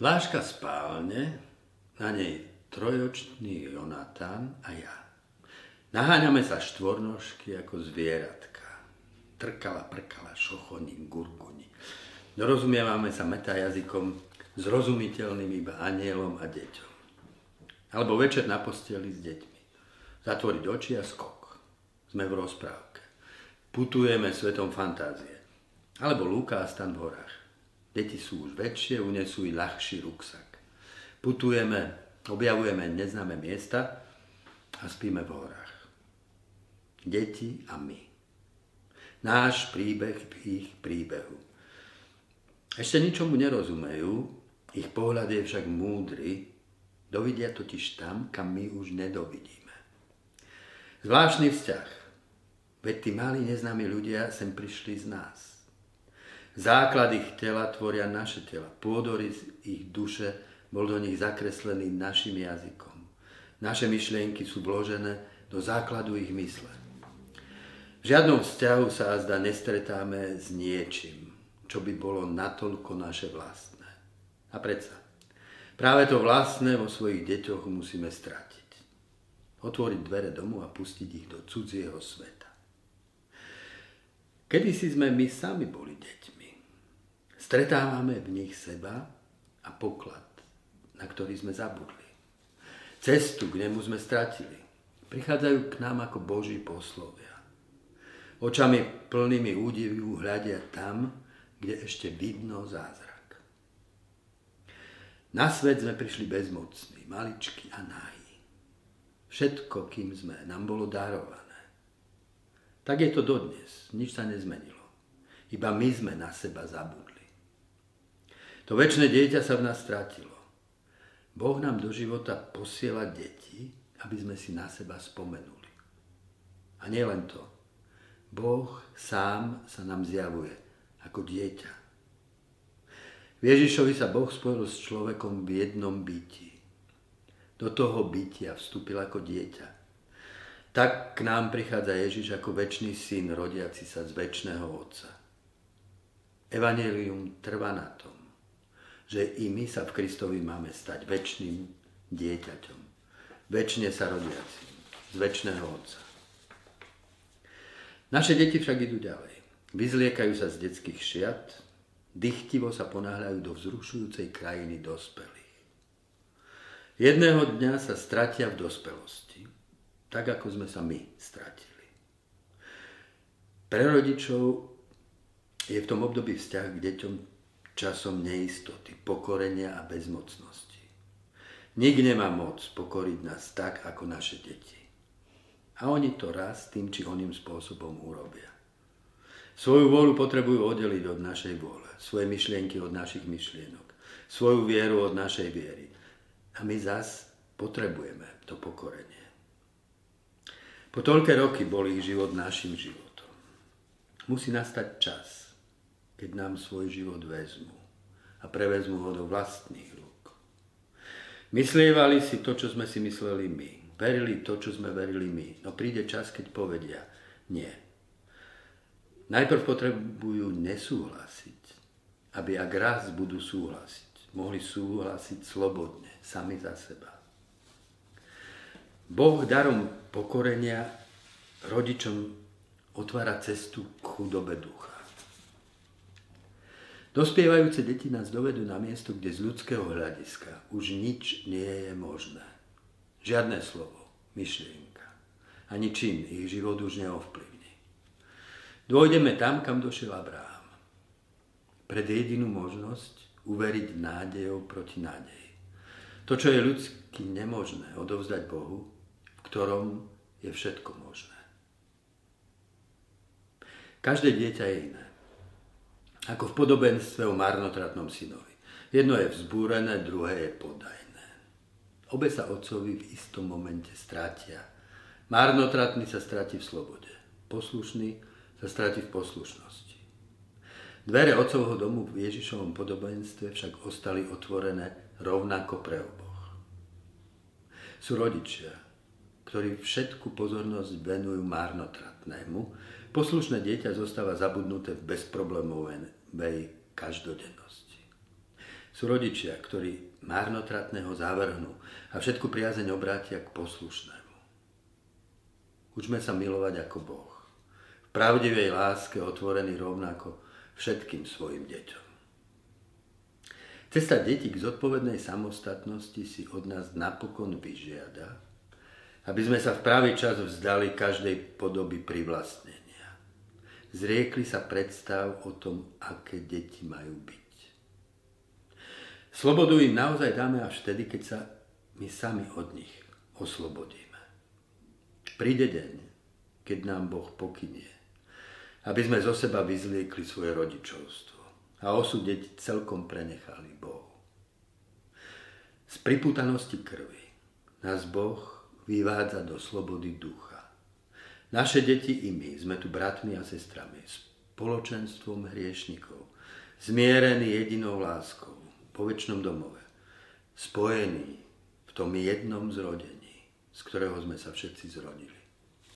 Dláška spálne, na nej trojočný Jonatán a ja. Naháňame sa štvornožky ako zvieratka. Trkala, prkala, šochoni, gurguni. Dorozumievame sa meta jazykom zrozumiteľným iba anielom a deťom. Alebo večer na posteli s deťmi. Zatvoriť oči a skok. Sme v rozprávke. Putujeme svetom fantázie. Alebo Luká stan v horách. Deti sú už väčšie, unesú i ľahší ruksak. Putujeme, objavujeme neznáme miesta a spíme v horách. Deti a my. Náš príbeh v ich príbehu. Ešte ničomu nerozumejú, ich pohľad je však múdry, dovidia totiž tam, kam my už nedovidíme. Zvláštny vzťah, veď tí malí neznámi ľudia sem prišli z nás. Základ ich tela tvoria naše tela. Pôdory ich duše bol do nich zakreslený našim jazykom. Naše myšlienky sú vložené do základu ich mysle. V žiadnom vzťahu sa azda nestretáme s niečím, čo by bolo natoľko naše vlastné. A predsa, práve to vlastné vo svojich deťoch musíme stratiť. Otvoriť dvere domu a pustiť ich do cudzieho sveta. Kedy si sme my sami boli deťmi. Stretávame v nich seba a poklad, na ktorý sme zabudli. Cestu k nemu sme stratili. Prichádzajú k nám ako Boží poslovia. Očami plnými údivu hľadia tam, kde ešte vidno zázrak. Na svet sme prišli bezmocní, maličky a nají. Všetko, kým sme, nám bolo darované. Tak je to dodnes, nič sa nezmenilo. Iba my sme na seba zabudli. To väčšie dieťa sa v nás stratilo. Boh nám do života posiela deti, aby sme si na seba spomenuli. A nielen to. Boh sám sa nám zjavuje ako dieťa. V Ježišovi sa Boh spojil s človekom v jednom byti. Do toho bytia vstúpil ako dieťa. Tak k nám prichádza Ježiš ako väčší syn rodiaci sa z väčšného Otca. Evangelium trvá na tom že i my sa v Kristovi máme stať väčšným dieťaťom, väčšine sa rodiacim, z väčšného Otca. Naše deti však idú ďalej. Vyzliekajú sa z detských šiat, dychtivo sa ponáhľajú do vzrušujúcej krajiny dospelých. Jedného dňa sa stratia v dospelosti, tak ako sme sa my stratili. Pre rodičov je v tom období vzťah k deťom časom neistoty, pokorenia a bezmocnosti. Nik nemá moc pokoriť nás tak, ako naše deti. A oni to raz tým či oným spôsobom urobia. Svoju vôľu potrebujú oddeliť od našej vôle, svoje myšlienky od našich myšlienok, svoju vieru od našej viery. A my zas potrebujeme to pokorenie. Po toľké roky bol ich život našim životom. Musí nastať čas, keď nám svoj život vezmú a prevezmú ho do vlastných rúk. Myslievali si to, čo sme si mysleli my. Verili to, čo sme verili my. No príde čas, keď povedia nie. Najprv potrebujú nesúhlasiť, aby ak raz budú súhlasiť, mohli súhlasiť slobodne, sami za seba. Boh darom pokorenia rodičom otvára cestu k chudobe ducha. Dospievajúce deti nás dovedú na miesto, kde z ľudského hľadiska už nič nie je možné. Žiadne slovo, myšlienka. Ani čin ich život už neovplyvní. Dôjdeme tam, kam došiel Abraham. Pred jedinú možnosť uveriť nádejou proti nádeji. To, čo je ľudsky nemožné odovzdať Bohu, v ktorom je všetko možné. Každé dieťa je iné ako v podobenstve o marnotratnom synovi. Jedno je vzbúrené, druhé je podajné. Obe sa otcovi v istom momente stratia. Marnotratný sa stratí v slobode. Poslušný sa stratí v poslušnosti. Dvere otcovho domu v Ježišovom podobenstve však ostali otvorené rovnako pre oboch. Sú rodičia, ktorí všetku pozornosť venujú marnotratnému, Poslušné dieťa zostáva zabudnuté v bezproblémovej každodennosti. Sú rodičia, ktorí márnotratného zavrhnú a všetku priazeň obrátia k poslušnému. Učme sa milovať ako Boh. V pravdivej láske otvorený rovnako všetkým svojim deťom. Cesta detí k zodpovednej samostatnosti si od nás napokon vyžiada, aby sme sa v pravý čas vzdali každej podoby privlastnenia. Zriekli sa predstav o tom, aké deti majú byť. Slobodu im naozaj dáme až vtedy, keď sa my sami od nich oslobodíme. Príde deň, keď nám Boh pokynie, aby sme zo seba vyzliekli svoje rodičovstvo a osud deti celkom prenechali Bohu. Z priputanosti krvi nás Boh vyvádza do slobody ducha. Naše deti i my sme tu bratmi a sestrami, spoločenstvom hriešnikov, zmierení jedinou láskou po väčšnom domove. Spojení v tom jednom zrodení, z ktorého sme sa všetci zrodili.